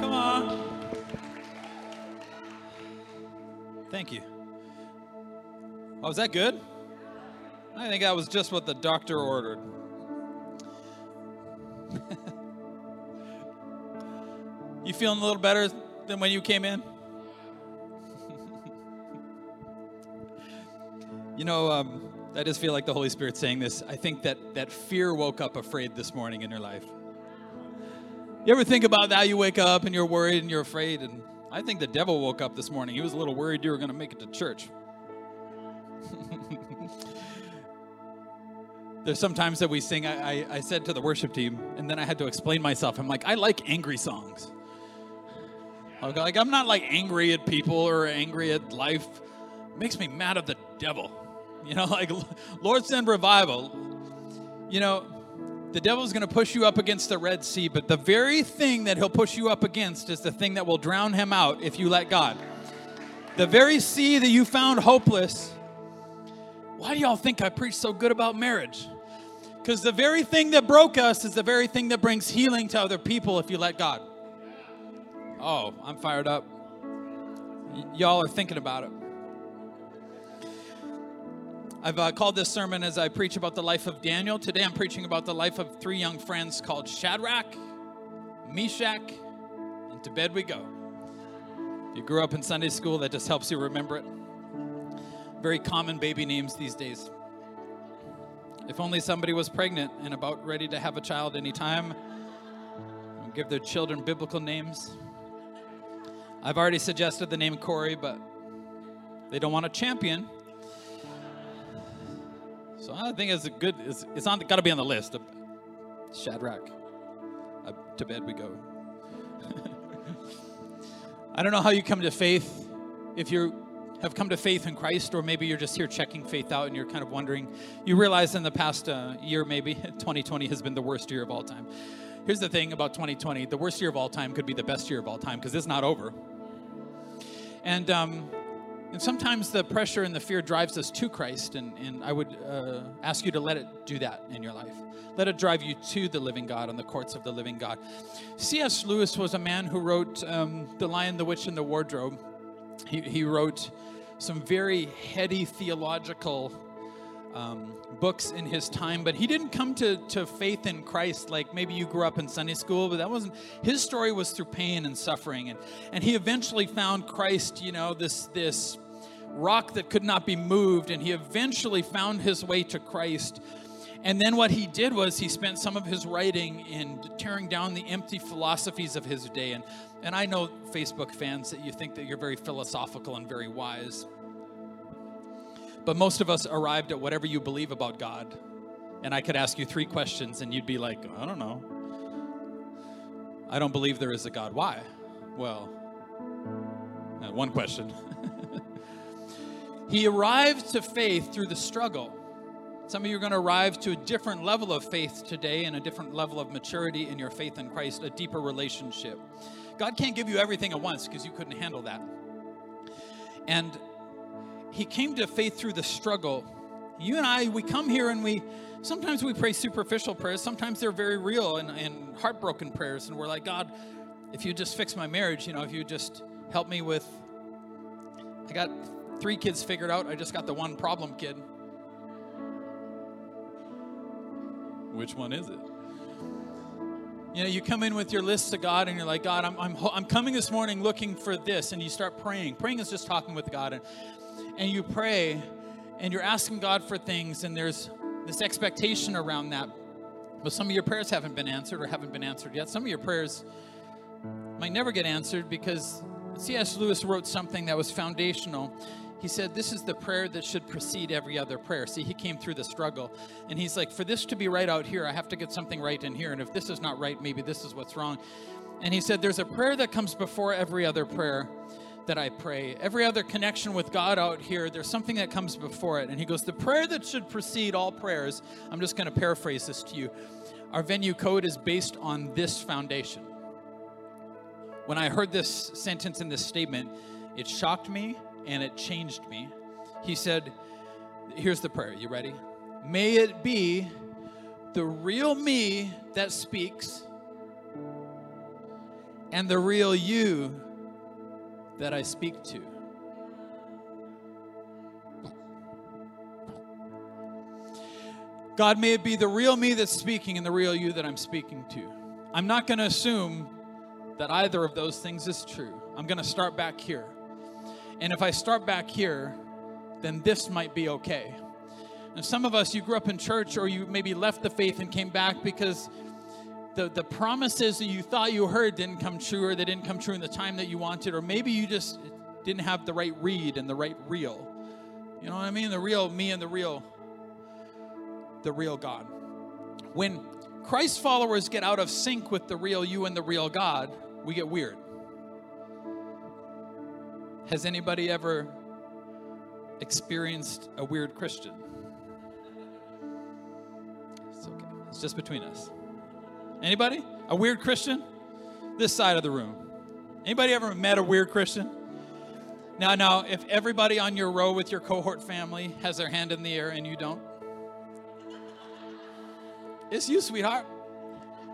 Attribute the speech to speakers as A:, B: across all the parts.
A: Come on. Thank you. Oh, was that good? I think that was just what the doctor ordered. you feeling a little better than when you came in? you know, um, I just feel like the Holy Spirit saying this. I think that that fear woke up afraid this morning in your life. You ever think about that? You wake up and you're worried and you're afraid. And I think the devil woke up this morning. He was a little worried you were going to make it to church. There's sometimes that we sing. I, I, I, said to the worship team, and then I had to explain myself. I'm like, I like angry songs. Like, I'm not like angry at people or angry at life. It makes me mad at the devil. You know, like, Lord, send revival. You know, the devil's going to push you up against the Red Sea, but the very thing that he'll push you up against is the thing that will drown him out if you let God. The very sea that you found hopeless why do y'all think I preach so good about marriage? Because the very thing that broke us is the very thing that brings healing to other people if you let God. Oh, I'm fired up. Y- y'all are thinking about it. I've uh, called this sermon as I preach about the life of Daniel. Today I'm preaching about the life of three young friends called Shadrach, Meshach, and to bed we go. If you grew up in Sunday school, that just helps you remember it very common baby names these days. If only somebody was pregnant and about ready to have a child anytime, give their children biblical names. I've already suggested the name Corey, but they don't want a champion. So I think it's a good, it's, it's on, got to be on the list. Shadrach. Uh, to bed we go. I don't know how you come to faith if you're have come to faith in Christ, or maybe you're just here checking faith out and you're kind of wondering. You realize in the past uh, year, maybe 2020 has been the worst year of all time. Here's the thing about 2020 the worst year of all time could be the best year of all time because it's not over. And, um, and sometimes the pressure and the fear drives us to Christ, and, and I would uh, ask you to let it do that in your life. Let it drive you to the living God and the courts of the living God. C.S. Lewis was a man who wrote um, The Lion, the Witch, and the Wardrobe. He, he wrote some very heady theological um, books in his time, but he didn't come to, to faith in Christ like maybe you grew up in Sunday school, but that wasn't his story was through pain and suffering. And, and he eventually found Christ, you know, this, this rock that could not be moved, and he eventually found his way to Christ. And then what he did was he spent some of his writing in tearing down the empty philosophies of his day. And, and I know Facebook fans that you think that you're very philosophical and very wise. But most of us arrived at whatever you believe about God. And I could ask you three questions and you'd be like, I don't know. I don't believe there is a God. Why? Well, uh, one question. he arrived to faith through the struggle. Some of you are going to arrive to a different level of faith today and a different level of maturity in your faith in Christ, a deeper relationship. God can't give you everything at once because you couldn't handle that. And He came to faith through the struggle. You and I, we come here and we sometimes we pray superficial prayers, sometimes they're very real and, and heartbroken prayers. And we're like, God, if you just fix my marriage, you know, if you just help me with, I got three kids figured out, I just got the one problem kid. Which one is it? You know, you come in with your list to God and you're like, God, I'm, I'm, I'm coming this morning looking for this. And you start praying. Praying is just talking with God. And, and you pray and you're asking God for things, and there's this expectation around that. But some of your prayers haven't been answered or haven't been answered yet. Some of your prayers might never get answered because C.S. Lewis wrote something that was foundational he said, This is the prayer that should precede every other prayer. See, he came through the struggle. And he's like, For this to be right out here, I have to get something right in here. And if this is not right, maybe this is what's wrong. And he said, There's a prayer that comes before every other prayer that I pray. Every other connection with God out here, there's something that comes before it. And he goes, The prayer that should precede all prayers, I'm just going to paraphrase this to you. Our venue code is based on this foundation. When I heard this sentence in this statement, it shocked me and it changed me. He said, Here's the prayer. You ready? May it be the real me that speaks and the real you that I speak to. God, may it be the real me that's speaking and the real you that I'm speaking to. I'm not going to assume that either of those things is true. I'm going to start back here. And if I start back here, then this might be okay. And some of us, you grew up in church or you maybe left the faith and came back because the, the promises that you thought you heard didn't come true or they didn't come true in the time that you wanted, or maybe you just didn't have the right read and the right real. You know what I mean? The real me and the real the real God. When Christ followers get out of sync with the real you and the real God, we get weird. Has anybody ever experienced a weird Christian? It's okay. It's just between us. Anybody? A weird Christian? This side of the room. Anybody ever met a weird Christian? Now, now, if everybody on your row with your cohort family has their hand in the air and you don't, it's you, sweetheart.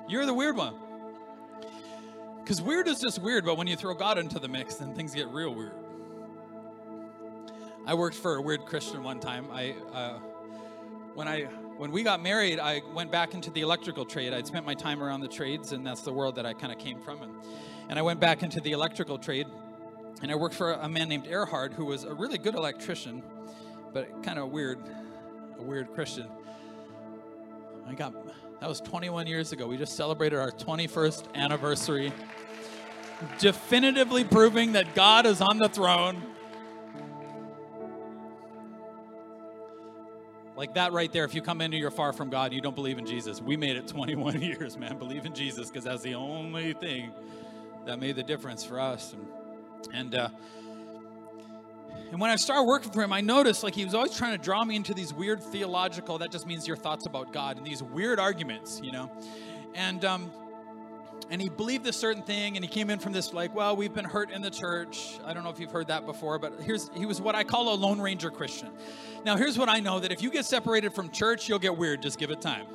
A: You're the weird one. Because weird is just weird, but when you throw God into the mix, then things get real weird. I worked for a weird Christian one time. I, uh, when I, when we got married, I went back into the electrical trade. I'd spent my time around the trades, and that's the world that I kind of came from. And, and I went back into the electrical trade, and I worked for a man named Erhard, who was a really good electrician, but kind of weird, a weird Christian. I got that was 21 years ago. We just celebrated our 21st anniversary, definitively proving that God is on the throne. Like that right there, if you come into you're far from God, you don't believe in Jesus. We made it 21 years, man. Believe in Jesus because that's the only thing that made the difference for us. And, and uh, and when I started working for him, I noticed like he was always trying to draw me into these weird theological, that just means your thoughts about God, and these weird arguments, you know. And um, and he believed this certain thing, and he came in from this like, well, we've been hurt in the church. I don't know if you've heard that before, but here's he was what I call a Lone Ranger Christian. Now, here's what I know that if you get separated from church, you'll get weird. Just give it time.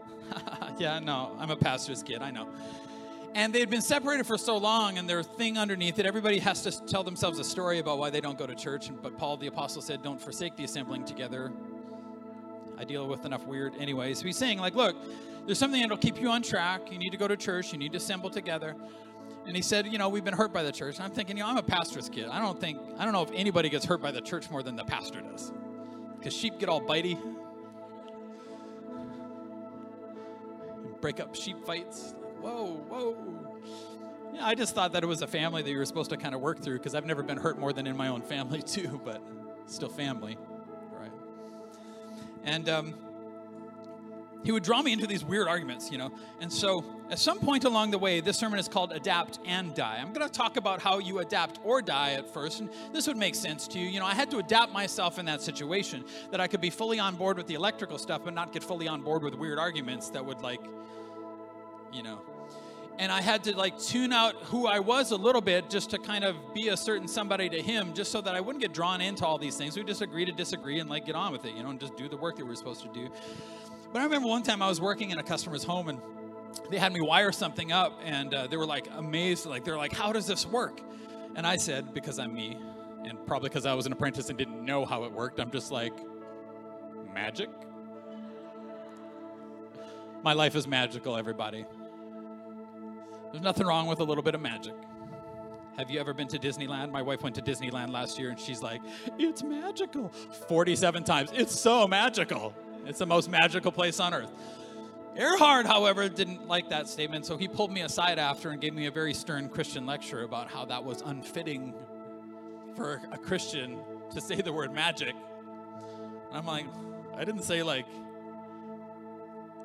A: yeah, no, I'm a pastor's kid. I know. And they had been separated for so long, and their thing underneath it, everybody has to tell themselves a story about why they don't go to church. But Paul the Apostle said, Don't forsake the assembling together. I deal with enough weird anyway. So he's saying, like, look, there's something that'll keep you on track. You need to go to church, you need to assemble together. And he said, you know, we've been hurt by the church. And I'm thinking, you know, I'm a pastor's kid. I don't think, I don't know if anybody gets hurt by the church more than the pastor does. Because sheep get all bitey, break up sheep fights whoa, whoa. Yeah, I just thought that it was a family that you were supposed to kind of work through because I've never been hurt more than in my own family, too, but still family, right? And um, he would draw me into these weird arguments, you know. And so at some point along the way, this sermon is called Adapt and Die. I'm going to talk about how you adapt or die at first, and this would make sense to you. You know, I had to adapt myself in that situation that I could be fully on board with the electrical stuff, but not get fully on board with weird arguments that would, like, you know, and I had to like tune out who I was a little bit just to kind of be a certain somebody to him, just so that I wouldn't get drawn into all these things. We just agree to disagree and like get on with it, you know, and just do the work that we are supposed to do. But I remember one time I was working in a customer's home and they had me wire something up, and uh, they were like amazed, like they're like, "How does this work?" And I said, "Because I'm me, and probably because I was an apprentice and didn't know how it worked, I'm just like, magic." My life is magical, everybody. There's nothing wrong with a little bit of magic. Have you ever been to Disneyland? My wife went to Disneyland last year and she's like, it's magical. 47 times. It's so magical. It's the most magical place on earth. Erhard, however, didn't like that statement, so he pulled me aside after and gave me a very stern Christian lecture about how that was unfitting for a Christian to say the word magic. And I'm like, I didn't say like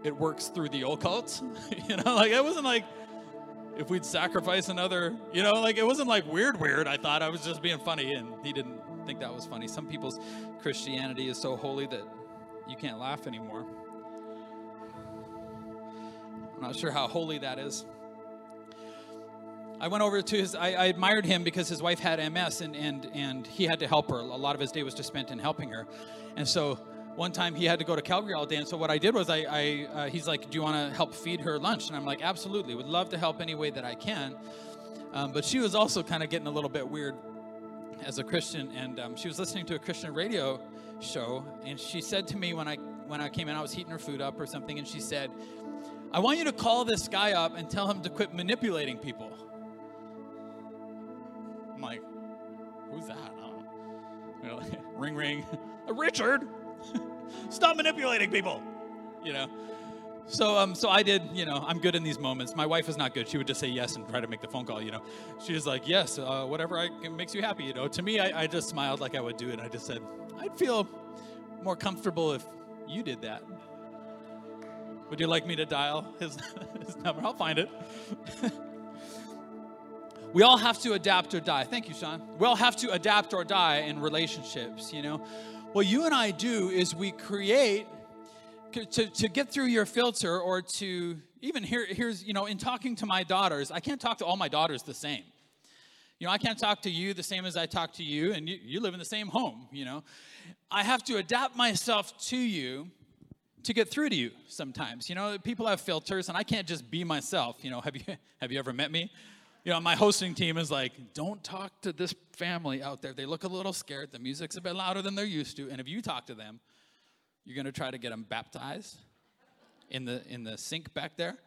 A: it works through the occult. you know, like it wasn't like if we'd sacrifice another, you know, like it wasn't like weird, weird. I thought I was just being funny, and he didn't think that was funny. Some people's Christianity is so holy that you can't laugh anymore. I'm not sure how holy that is. I went over to his, I, I, admired him because his wife had MS and, and, and he had to help her. A lot of his day was just spent in helping her. And so one time he had to go to Calgary all day, and so what I did was I, I uh, he's like, "Do you want to help feed her lunch?" And I'm like, "Absolutely, would love to help any way that I can." Um, but she was also kind of getting a little bit weird as a Christian, and um, she was listening to a Christian radio show, and she said to me when I when I came in, I was heating her food up or something, and she said, "I want you to call this guy up and tell him to quit manipulating people." I'm like, "Who's that?" You know, ring ring, Richard. Stop manipulating people. You know. So um so I did, you know, I'm good in these moments. My wife is not good. She would just say yes and try to make the phone call, you know. She was like, "Yes, uh, whatever I, makes you happy," you know. To me, I, I just smiled like I would do it. I just said, "I'd feel more comfortable if you did that." Would you like me to dial his, his number? I'll find it. we all have to adapt or die. Thank you, Sean. We all have to adapt or die in relationships, you know. What you and I do is we create to, to get through your filter or to even here here's you know in talking to my daughters i can't talk to all my daughters the same you know i can't talk to you the same as i talk to you and you, you live in the same home you know i have to adapt myself to you to get through to you sometimes you know people have filters and i can't just be myself you know have you have you ever met me you know, my hosting team is like, don't talk to this family out there. They look a little scared. The music's a bit louder than they're used to. And if you talk to them, you're going to try to get them baptized in the in the sink back there.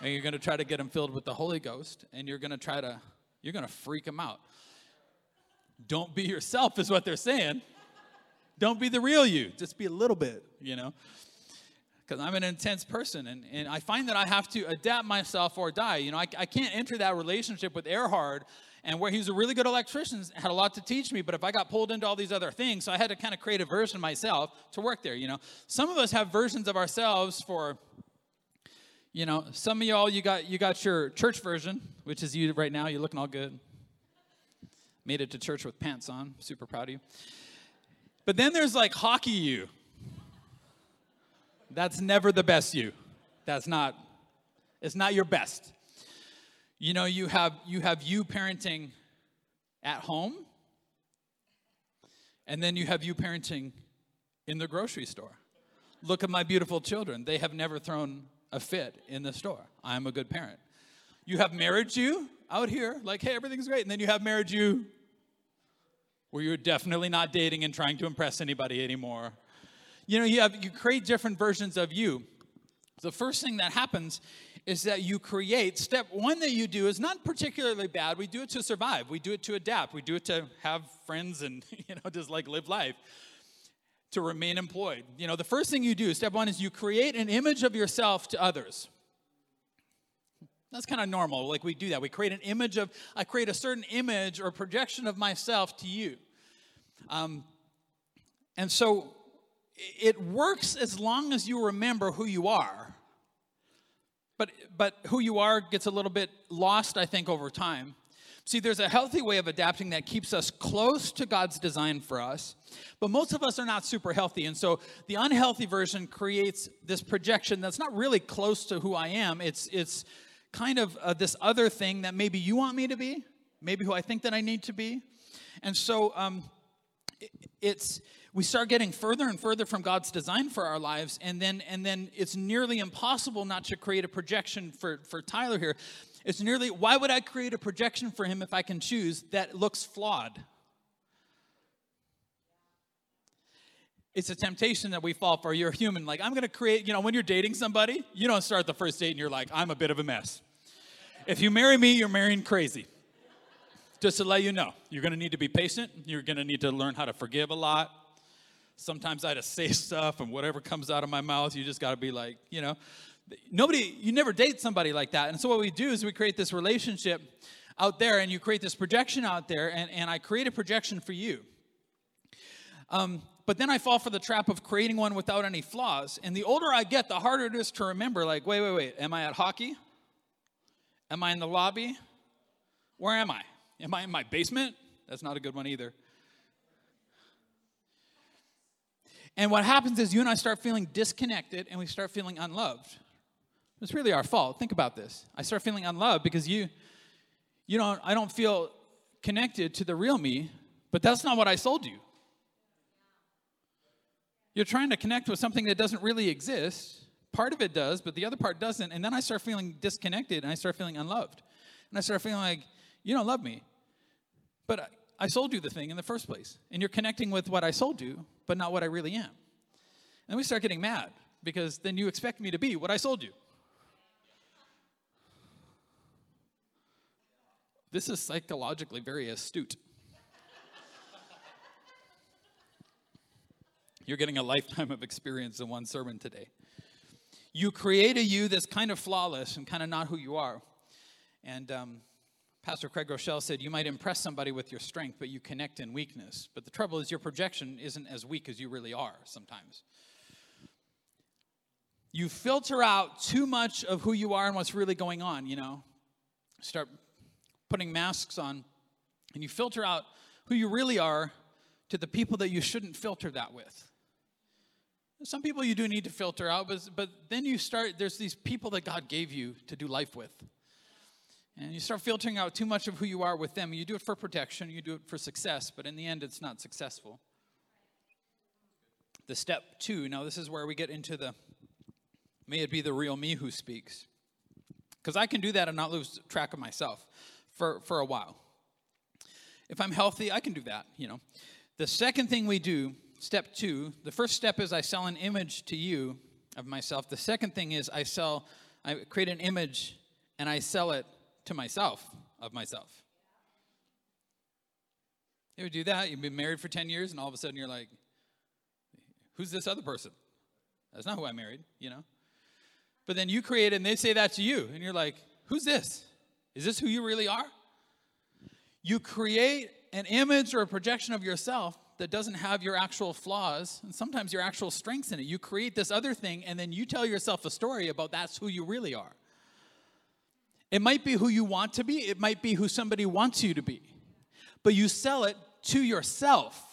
A: And you're going to try to get them filled with the Holy Ghost. And you're going to try to, you're going to freak them out. Don't be yourself, is what they're saying. Don't be the real you. Just be a little bit, you know because I'm an intense person and, and I find that I have to adapt myself or die. You know, I, I can't enter that relationship with Erhard and where he was a really good electrician, had a lot to teach me, but if I got pulled into all these other things, so I had to kind of create a version myself to work there, you know. Some of us have versions of ourselves for, you know, some of y'all, you got, you got your church version, which is you right now, you're looking all good. Made it to church with pants on, super proud of you. But then there's like hockey you. That's never the best you. That's not, it's not your best. You know, you have you have you parenting at home, and then you have you parenting in the grocery store. Look at my beautiful children. They have never thrown a fit in the store. I'm a good parent. You have marriage you out here, like, hey, everything's great. And then you have marriage you where you're definitely not dating and trying to impress anybody anymore you know, you, have, you create different versions of you. The first thing that happens is that you create, step one that you do is not particularly bad. We do it to survive, we do it to adapt, we do it to have friends and, you know, just like live life to remain employed. You know, the first thing you do, step one, is you create an image of yourself to others. That's kind of normal. Like we do that. We create an image of, I create a certain image or projection of myself to you. Um, and so it works as long as you remember who you are. But, but who you are gets a little bit lost, I think, over time. See, there's a healthy way of adapting that keeps us close to God's design for us, but most of us are not super healthy. And so the unhealthy version creates this projection that's not really close to who I am. It's, it's kind of uh, this other thing that maybe you want me to be, maybe who I think that I need to be. And so um, it, it's, we start getting further and further from God's design for our lives, and then and then it's nearly impossible not to create a projection for, for Tyler here. It's nearly why would I create a projection for him if I can choose that looks flawed? It's a temptation that we fall for. You're human. Like, I'm going to create, you know, when you're dating somebody, you don't start the first date and you're like, I'm a bit of a mess. If you marry me, you're marrying crazy. Just to let you know, you're going to need to be patient. You're going to need to learn how to forgive a lot sometimes I just say stuff and whatever comes out of my mouth, you just got to be like, you know, nobody, you never date somebody like that. And so what we do is we create this relationship out there and you create this projection out there and, and I create a projection for you. Um, but then I fall for the trap of creating one without any flaws. And the older I get, the harder it is to remember like, wait, wait, wait, am I at hockey? Am I in the lobby? Where am I? Am I in my basement? That's not a good one either. And what happens is you and I start feeling disconnected and we start feeling unloved. It's really our fault. Think about this. I start feeling unloved because you, you don't, I don't feel connected to the real me, but that's not what I sold you. You're trying to connect with something that doesn't really exist. Part of it does, but the other part doesn't. And then I start feeling disconnected and I start feeling unloved. And I start feeling like, you don't love me. But I, I sold you the thing in the first place. And you're connecting with what I sold you, but not what I really am. And we start getting mad because then you expect me to be what I sold you. This is psychologically very astute. You're getting a lifetime of experience in one sermon today. You create a you that's kind of flawless and kind of not who you are. And um, Pastor Craig Groeschel said, You might impress somebody with your strength, but you connect in weakness. But the trouble is, your projection isn't as weak as you really are sometimes. You filter out too much of who you are and what's really going on, you know. Start putting masks on, and you filter out who you really are to the people that you shouldn't filter that with. Some people you do need to filter out, but, but then you start, there's these people that God gave you to do life with. And you start filtering out too much of who you are with them. You do it for protection, you do it for success, but in the end, it's not successful. The step two, now this is where we get into the may it be the real me who speaks. Because I can do that and not lose track of myself for, for a while. If I'm healthy, I can do that, you know. The second thing we do step two, the first step is I sell an image to you of myself. The second thing is I sell, I create an image and I sell it to myself of myself. You ever do that? You've been married for 10 years and all of a sudden you're like, who's this other person? That's not who I married, you know? But then you create and they say that to you and you're like, who's this? Is this who you really are? You create an image or a projection of yourself that doesn't have your actual flaws and sometimes your actual strengths in it. You create this other thing and then you tell yourself a story about that's who you really are. It might be who you want to be, it might be who somebody wants you to be, but you sell it to yourself.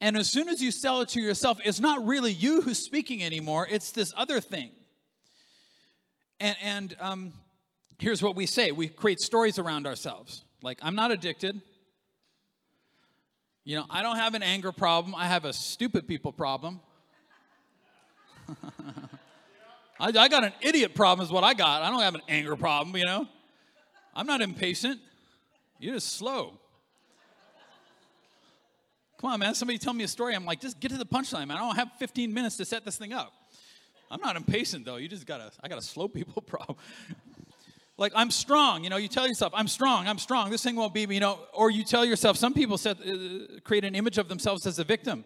A: And as soon as you sell it to yourself, it's not really you who's speaking anymore, it's this other thing. And, and um, here's what we say we create stories around ourselves. Like, I'm not addicted. You know, I don't have an anger problem, I have a stupid people problem. I, I, got an idiot problem, is what I got. I don't have an anger problem, you know. I'm not impatient. You're just slow. Come on, man. Somebody tell me a story. I'm like, just get to the punchline, man. I don't have 15 minutes to set this thing up. I'm not impatient, though. You just got to, I got a slow people problem. Like, I'm strong. You know, you tell yourself, I'm strong, I'm strong. This thing won't be me. You know, or you tell yourself, some people set, uh, create an image of themselves as a victim.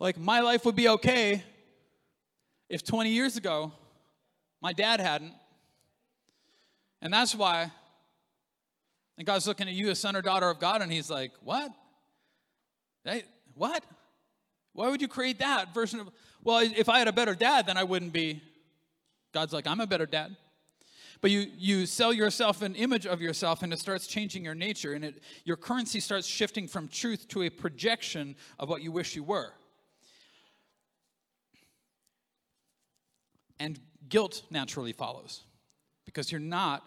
A: Like, my life would be okay if 20 years ago my dad hadn't. And that's why. And God's looking at you, a son or daughter of God, and He's like, What? Hey, what? Why would you create that version of, well, if I had a better dad, then I wouldn't be. God's like, I'm a better dad. But you, you sell yourself an image of yourself and it starts changing your nature and it, your currency starts shifting from truth to a projection of what you wish you were. And guilt naturally follows because you're not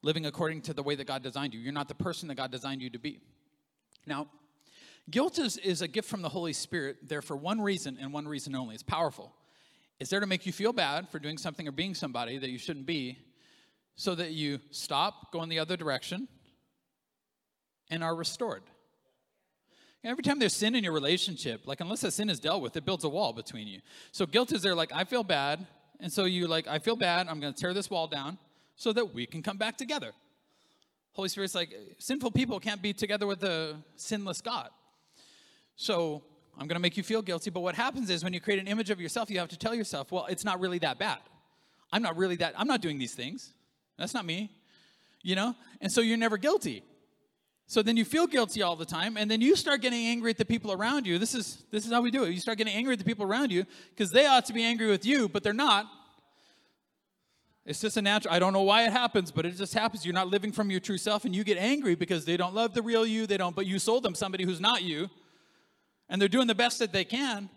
A: living according to the way that God designed you. You're not the person that God designed you to be. Now, guilt is, is a gift from the Holy Spirit there for one reason and one reason only. It's powerful. It's there to make you feel bad for doing something or being somebody that you shouldn't be so that you stop, go in the other direction, and are restored. Every time there's sin in your relationship, like unless that sin is dealt with, it builds a wall between you. So guilt is there, like, I feel bad. And so you're like, I feel bad, I'm gonna tear this wall down so that we can come back together. Holy Spirit's like, sinful people can't be together with the sinless God. So I'm gonna make you feel guilty. But what happens is when you create an image of yourself, you have to tell yourself, well, it's not really that bad. I'm not really that, I'm not doing these things. That's not me. You know? And so you're never guilty. So then you feel guilty all the time, and then you start getting angry at the people around you. This is this is how we do it. You start getting angry at the people around you because they ought to be angry with you, but they're not. It's just a natural. I don't know why it happens, but it just happens. You're not living from your true self, and you get angry because they don't love the real you. They don't. But you sold them somebody who's not you, and they're doing the best that they can.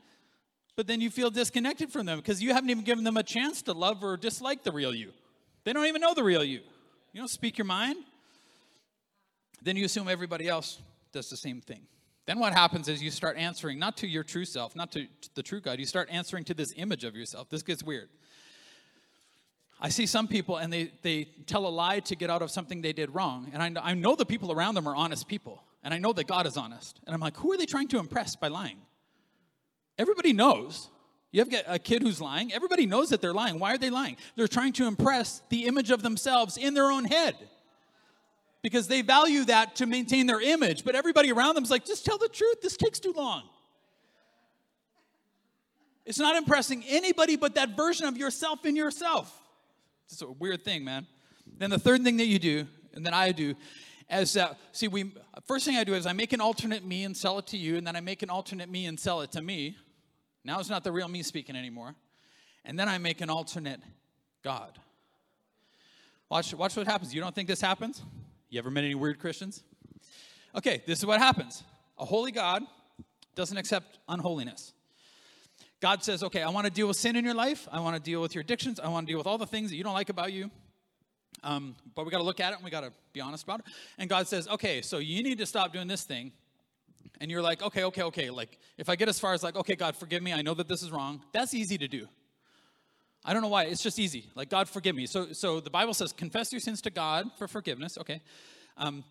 A: But then you feel disconnected from them because you haven't even given them a chance to love or dislike the real you. They don't even know the real you. You don't speak your mind. Then you assume everybody else does the same thing. Then what happens is you start answering not to your true self, not to the true God. You start answering to this image of yourself. This gets weird. I see some people and they, they tell a lie to get out of something they did wrong. And I I know the people around them are honest people. And I know that God is honest. And I'm like, who are they trying to impress by lying? Everybody knows. You have a kid who's lying. Everybody knows that they're lying. Why are they lying? They're trying to impress the image of themselves in their own head because they value that to maintain their image. But everybody around them is like, just tell the truth. This takes too long. It's not impressing anybody but that version of yourself in yourself. It's a weird thing, man. Then the third thing that you do, and then I do, as uh, see, we first thing I do is I make an alternate me and sell it to you, and then I make an alternate me and sell it to me. Now it's not the real me speaking anymore. And then I make an alternate God. Watch, watch what happens. You don't think this happens? You ever met any weird Christians? Okay, this is what happens. A holy God doesn't accept unholiness. God says, okay, I want to deal with sin in your life. I want to deal with your addictions. I want to deal with all the things that you don't like about you. Um, but we got to look at it and we got to be honest about it. And God says, okay, so you need to stop doing this thing. And you're like, okay, okay, okay. Like, if I get as far as like, okay, God, forgive me. I know that this is wrong. That's easy to do. I don't know why. It's just easy. Like, God, forgive me. So, so the Bible says, confess your sins to God for forgiveness. Okay. Um,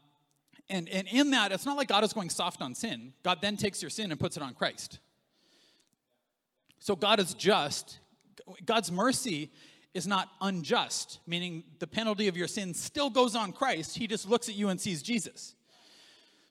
A: and, and in that, it's not like God is going soft on sin. God then takes your sin and puts it on Christ. So God is just. God's mercy is not unjust, meaning the penalty of your sin still goes on Christ. He just looks at you and sees Jesus.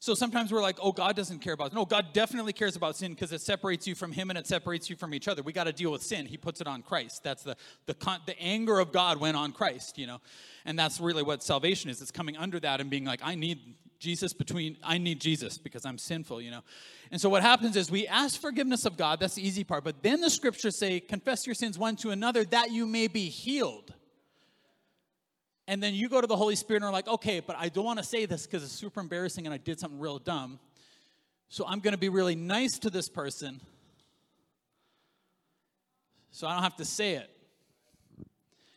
A: So sometimes we're like, oh, God doesn't care about it. No, God definitely cares about sin because it separates you from Him and it separates you from each other. We got to deal with sin. He puts it on Christ. That's the, the, the anger of God went on Christ, you know. And that's really what salvation is. It's coming under that and being like, I need Jesus between, I need Jesus because I'm sinful, you know. And so what happens is we ask forgiveness of God. That's the easy part. But then the scriptures say, confess your sins one to another that you may be healed. And then you go to the Holy Spirit and are like, okay, but I don't want to say this because it's super embarrassing and I did something real dumb. So I'm going to be really nice to this person so I don't have to say it.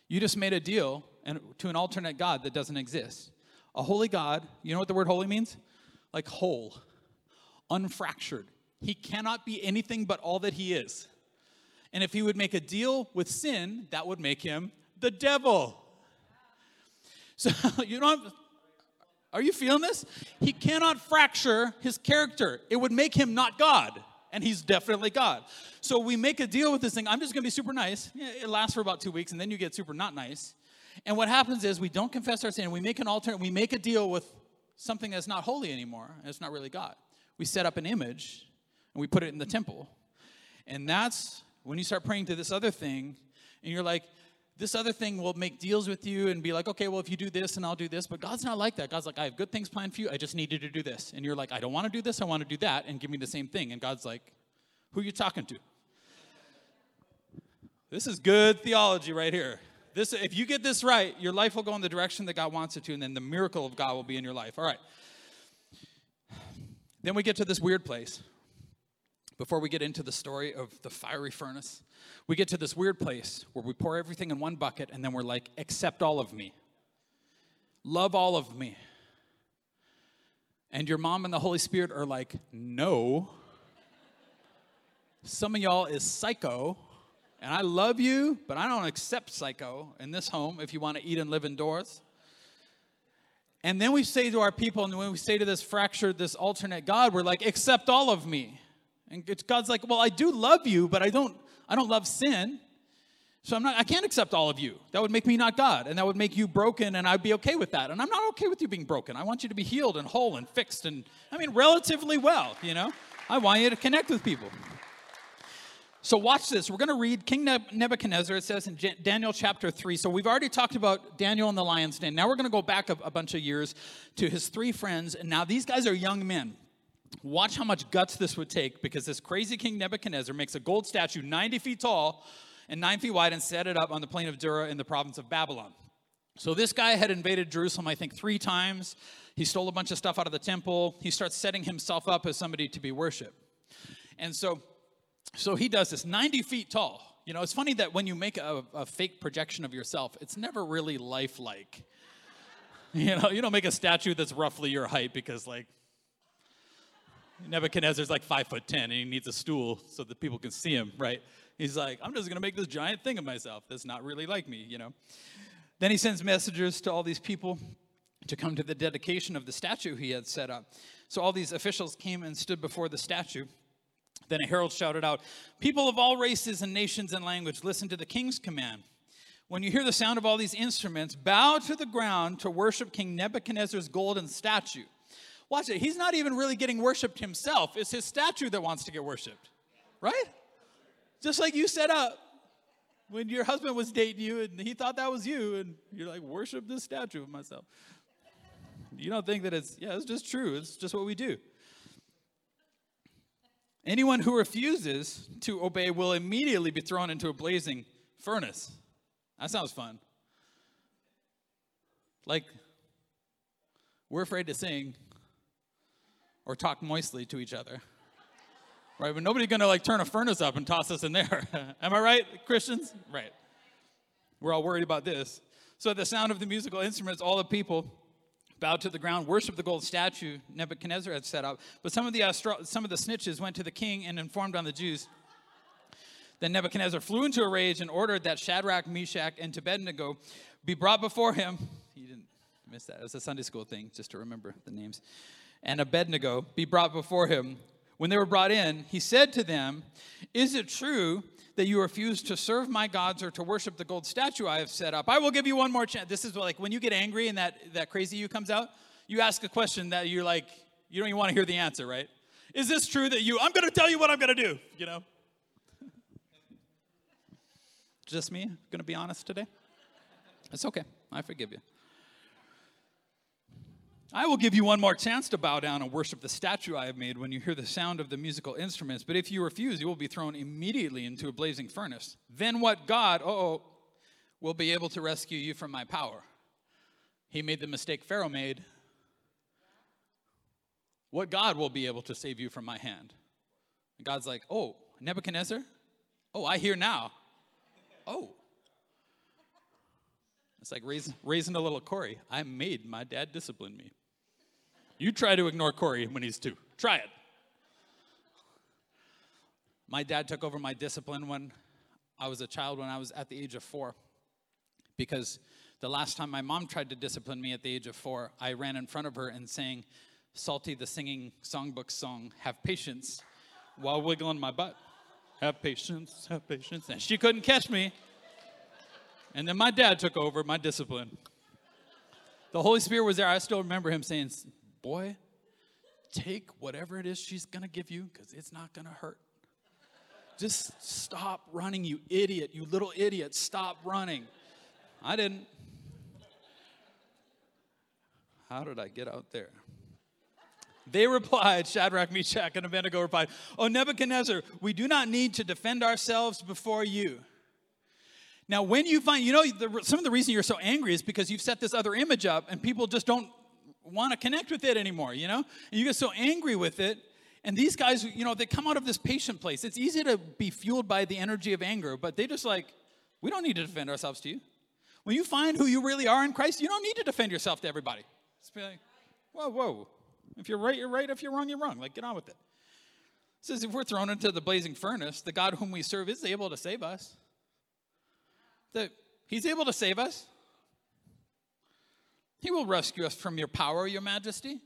A: You just made a deal and to an alternate God that doesn't exist. A holy God, you know what the word holy means? Like whole, unfractured. He cannot be anything but all that he is. And if he would make a deal with sin, that would make him the devil. So you know, are you feeling this? He cannot fracture his character. It would make him not God, and he's definitely God. So we make a deal with this thing. I'm just going to be super nice. It lasts for about two weeks, and then you get super not nice. And what happens is we don't confess our sin. We make an alternate. We make a deal with something that's not holy anymore. And it's not really God. We set up an image and we put it in the temple. And that's when you start praying to this other thing, and you're like, this other thing will make deals with you and be like, okay, well, if you do this and I'll do this. But God's not like that. God's like, I have good things planned for you. I just need you to do this. And you're like, I don't want to do this. I want to do that. And give me the same thing. And God's like, who are you talking to? This is good theology right here. This, if you get this right, your life will go in the direction that God wants it to, and then the miracle of God will be in your life. All right. Then we get to this weird place. Before we get into the story of the fiery furnace, we get to this weird place where we pour everything in one bucket and then we're like, accept all of me, love all of me. And your mom and the Holy Spirit are like, no. Some of y'all is psycho and I love you, but I don't accept psycho in this home if you want to eat and live indoors. And then we say to our people, and when we say to this fractured, this alternate God, we're like, accept all of me. And God's like, well, I do love you, but I don't, I don't love sin. So I'm not, I can't accept all of you. That would make me not God, and that would make you broken, and I'd be okay with that. And I'm not okay with you being broken. I want you to be healed and whole and fixed, and I mean, relatively well, you know? I want you to connect with people. So, watch this. We're going to read King Nebuchadnezzar. It says in Daniel chapter 3. So, we've already talked about Daniel and the lion's den. Now, we're going to go back a, a bunch of years to his three friends. And now, these guys are young men. Watch how much guts this would take because this crazy King Nebuchadnezzar makes a gold statue 90 feet tall and 9 feet wide and set it up on the plain of Dura in the province of Babylon. So, this guy had invaded Jerusalem, I think, three times. He stole a bunch of stuff out of the temple. He starts setting himself up as somebody to be worshiped. And so, so he does this 90 feet tall. You know, it's funny that when you make a, a fake projection of yourself, it's never really lifelike. You know, you don't make a statue that's roughly your height because, like, Nebuchadnezzar's like five foot ten and he needs a stool so that people can see him, right? He's like, I'm just gonna make this giant thing of myself that's not really like me, you know? Then he sends messengers to all these people to come to the dedication of the statue he had set up. So all these officials came and stood before the statue. Then a herald shouted out, People of all races and nations and language, listen to the king's command. When you hear the sound of all these instruments, bow to the ground to worship King Nebuchadnezzar's golden statue. Watch it. He's not even really getting worshiped himself. It's his statue that wants to get worshiped. Right? Just like you set up when your husband was dating you and he thought that was you, and you're like, worship this statue of myself. You don't think that it's, yeah, it's just true. It's just what we do. Anyone who refuses to obey will immediately be thrown into a blazing furnace. That sounds fun. Like, we're afraid to sing or talk moistly to each other. Right? But nobody's gonna like turn a furnace up and toss us in there. Am I right, Christians? Right. We're all worried about this. So at the sound of the musical instruments, all the people bowed to the ground, worshiped the gold statue Nebuchadnezzar had set up. But some of the, astro- some of the snitches went to the king and informed on the Jews. Then Nebuchadnezzar flew into a rage and ordered that Shadrach, Meshach, and Abednego be brought before him. You didn't miss that. It was a Sunday school thing, just to remember the names. And Abednego be brought before him. When they were brought in, he said to them, Is it true that you refuse to serve my gods or to worship the gold statue I have set up. I will give you one more chance. This is like when you get angry and that, that crazy you comes out, you ask a question that you're like, you don't even want to hear the answer, right? Is this true that you, I'm going to tell you what I'm going to do, you know? Just me, going to be honest today? It's okay. I forgive you. I will give you one more chance to bow down and worship the statue I have made when you hear the sound of the musical instruments. But if you refuse, you will be thrown immediately into a blazing furnace. Then what God, oh, will be able to rescue you from my power? He made the mistake Pharaoh made. What God will be able to save you from my hand? And God's like, oh, Nebuchadnezzar? Oh, I hear now. Oh. It's like raising, raising a little Corey. I made my dad discipline me. You try to ignore Corey when he's two. Try it. My dad took over my discipline when I was a child, when I was at the age of four. Because the last time my mom tried to discipline me at the age of four, I ran in front of her and sang Psalty the singing songbook song, Have Patience, while wiggling my butt. Have patience, have patience. And she couldn't catch me. And then my dad took over my discipline. The Holy Spirit was there. I still remember him saying, boy, take whatever it is she's going to give you because it's not going to hurt. Just stop running, you idiot, you little idiot. Stop running. I didn't. How did I get out there? They replied, Shadrach, Meshach, and Abednego replied, Oh, Nebuchadnezzar, we do not need to defend ourselves before you. Now, when you find, you know, the, some of the reason you're so angry is because you've set this other image up and people just don't want to connect with it anymore, you know? And you get so angry with it. And these guys, you know, they come out of this patient place. It's easy to be fueled by the energy of anger, but they just like, we don't need to defend ourselves to you. When you find who you really are in Christ, you don't need to defend yourself to everybody. Just be like, whoa, whoa. If you're right, you're right. If you're wrong, you're wrong. Like, get on with it. It says, if we're thrown into the blazing furnace, the God whom we serve is able to save us. That He's able to save us. He will rescue us from your power, your majesty.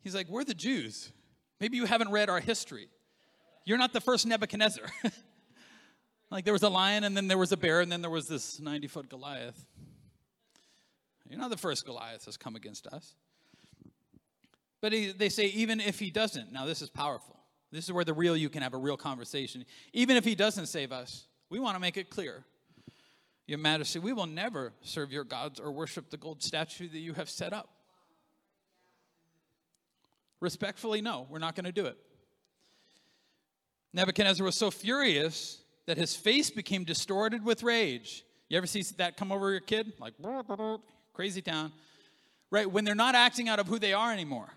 A: He's like, We're the Jews. Maybe you haven't read our history. You're not the first Nebuchadnezzar. like there was a lion, and then there was a bear, and then there was this 90 foot Goliath. You're not the first Goliath that's come against us. But he, they say, even if he doesn't, now this is powerful. This is where the real you can have a real conversation. Even if he doesn't save us, we want to make it clear your Majesty, we will never serve your gods or worship the gold statue that you have set up. Respectfully, no, we're not going to do it. Nebuchadnezzar was so furious that his face became distorted with rage. You ever see that come over your kid? Like, crazy town. Right? When they're not acting out of who they are anymore.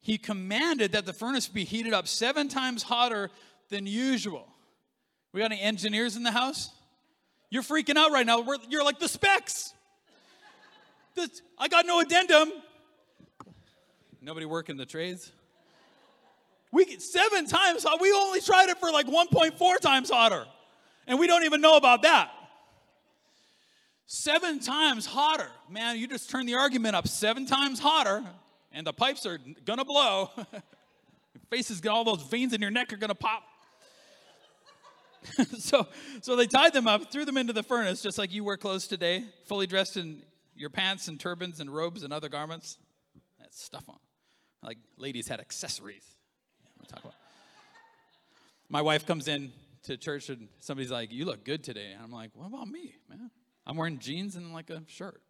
A: He commanded that the furnace be heated up seven times hotter than usual. We got any engineers in the house? You're freaking out right now. We're, you're like the specs. I got no addendum. Nobody working the trades? We get seven times. We only tried it for like 1.4 times hotter. And we don't even know about that. Seven times hotter. Man, you just turn the argument up seven times hotter, and the pipes are gonna blow. your face is all those veins in your neck are gonna pop. so, so they tied them up, threw them into the furnace, just like you wear clothes today, fully dressed in your pants and turbans and robes and other garments. That stuff on. Like ladies had accessories. talk about. My wife comes in to church and somebody's like, "You look good today." And I'm like, "What about me, man? I'm wearing jeans and like a shirt.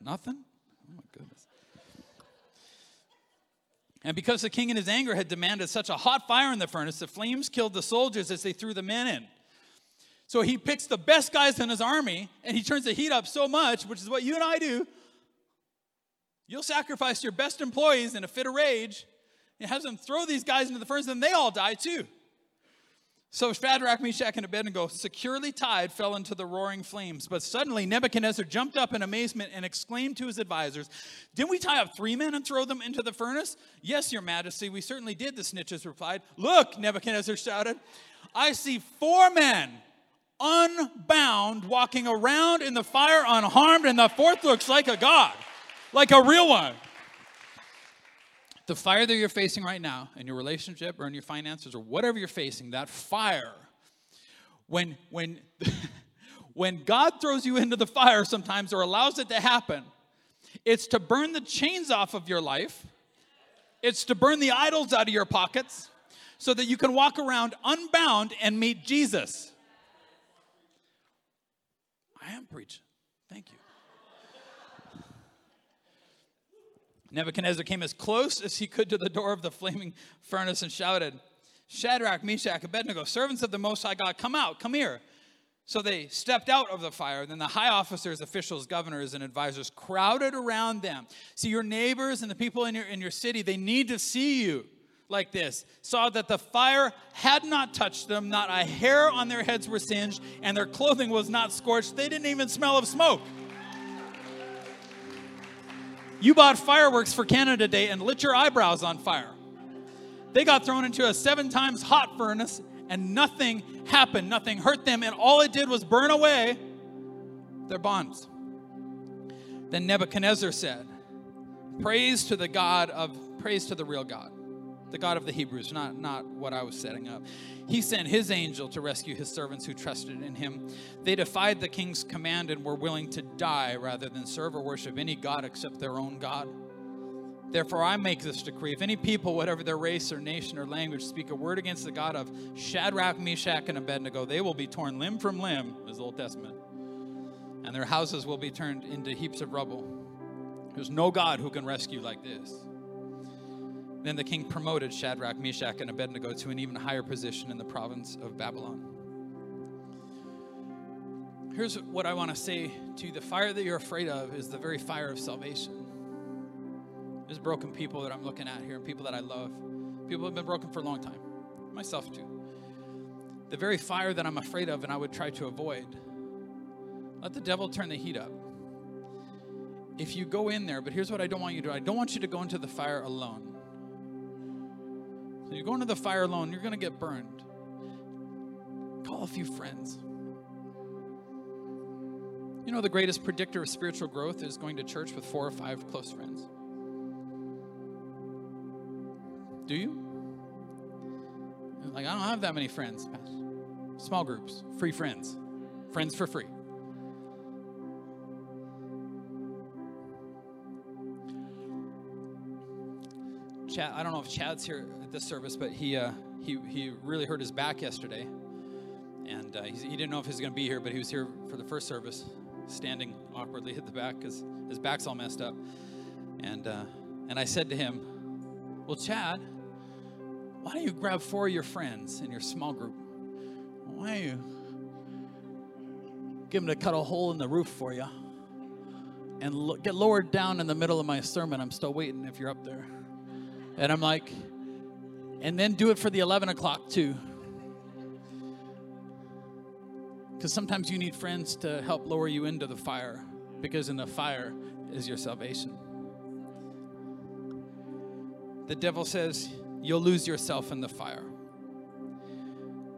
A: Nothing. Oh my goodness." And because the king in his anger had demanded such a hot fire in the furnace, the flames killed the soldiers as they threw the men in. So he picks the best guys in his army and he turns the heat up so much, which is what you and I do. You'll sacrifice your best employees in a fit of rage and have them throw these guys into the furnace, and they all die too. So Shadrach, Meshach, and Abednego, securely tied, fell into the roaring flames. But suddenly Nebuchadnezzar jumped up in amazement and exclaimed to his advisors, Didn't we tie up three men and throw them into the furnace? Yes, your majesty, we certainly did, the snitches replied. Look, Nebuchadnezzar shouted, I see four men unbound walking around in the fire unharmed, and the fourth looks like a god, like a real one. The fire that you're facing right now in your relationship or in your finances or whatever you're facing, that fire, when, when, when God throws you into the fire sometimes or allows it to happen, it's to burn the chains off of your life, it's to burn the idols out of your pockets so that you can walk around unbound and meet Jesus. I am preaching. Thank you. Nebuchadnezzar came as close as he could to the door of the flaming furnace and shouted, Shadrach, Meshach, Abednego, servants of the Most High God, come out, come here. So they stepped out of the fire. Then the high officers, officials, governors, and advisors crowded around them. See, your neighbors and the people in your, in your city, they need to see you like this saw that the fire had not touched them, not a hair on their heads were singed, and their clothing was not scorched. They didn't even smell of smoke. You bought fireworks for Canada Day and lit your eyebrows on fire. They got thrown into a seven times hot furnace and nothing happened. Nothing hurt them, and all it did was burn away their bonds. Then Nebuchadnezzar said, Praise to the God of, praise to the real God the God of the Hebrews, not, not what I was setting up. He sent his angel to rescue his servants who trusted in him. They defied the king's command and were willing to die rather than serve or worship any God except their own God. Therefore, I make this decree if any people, whatever their race or nation or language, speak a word against the God of Shadrach, Meshach, and Abednego, they will be torn limb from limb, as the Old Testament, and their houses will be turned into heaps of rubble. There's no God who can rescue like this. Then the king promoted Shadrach, Meshach, and Abednego to an even higher position in the province of Babylon. Here's what I want to say to you the fire that you're afraid of is the very fire of salvation. There's broken people that I'm looking at here, and people that I love. People have been broken for a long time, myself too. The very fire that I'm afraid of and I would try to avoid. Let the devil turn the heat up. If you go in there, but here's what I don't want you to do I don't want you to go into the fire alone. So you're going to the fire alone, you're going to get burned. Call a few friends. You know, the greatest predictor of spiritual growth is going to church with four or five close friends. Do you? Like, I don't have that many friends. Small groups, free friends, friends for free. Chad, I don't know if Chad's here at this service, but he uh, he he really hurt his back yesterday, and uh, he didn't know if he was going to be here, but he was here for the first service, standing awkwardly at the back because his back's all messed up, and uh, and I said to him, "Well, Chad, why don't you grab four of your friends in your small group? Why don't you give them to cut a hole in the roof for you?" And lo- get lowered down in the middle of my sermon. I'm still waiting if you're up there. And I'm like, and then do it for the 11 o'clock too. Because sometimes you need friends to help lower you into the fire, because in the fire is your salvation. The devil says, You'll lose yourself in the fire.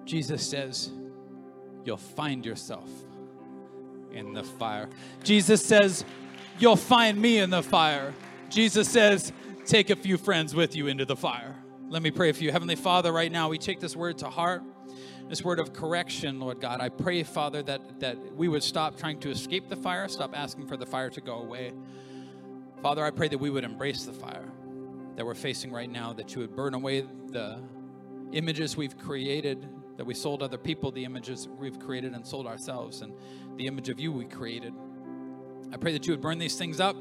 A: Jesus says, You'll find yourself in the fire. Jesus says, You'll find me in the fire. Jesus says, Take a few friends with you into the fire. Let me pray for you. Heavenly Father, right now we take this word to heart, this word of correction, Lord God. I pray, Father, that, that we would stop trying to escape the fire, stop asking for the fire to go away. Father, I pray that we would embrace the fire that we're facing right now, that you would burn away the images we've created, that we sold other people, the images we've created and sold ourselves, and the image of you we created. I pray that you would burn these things up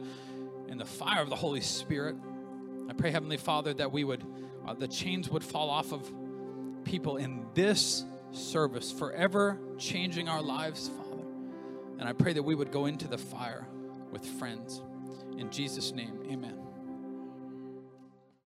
A: in the fire of the Holy Spirit. I pray, Heavenly Father, that we would, uh, the chains would fall off of people in this service, forever changing our lives, Father. And I pray that we would go into the fire with friends. In Jesus' name, amen.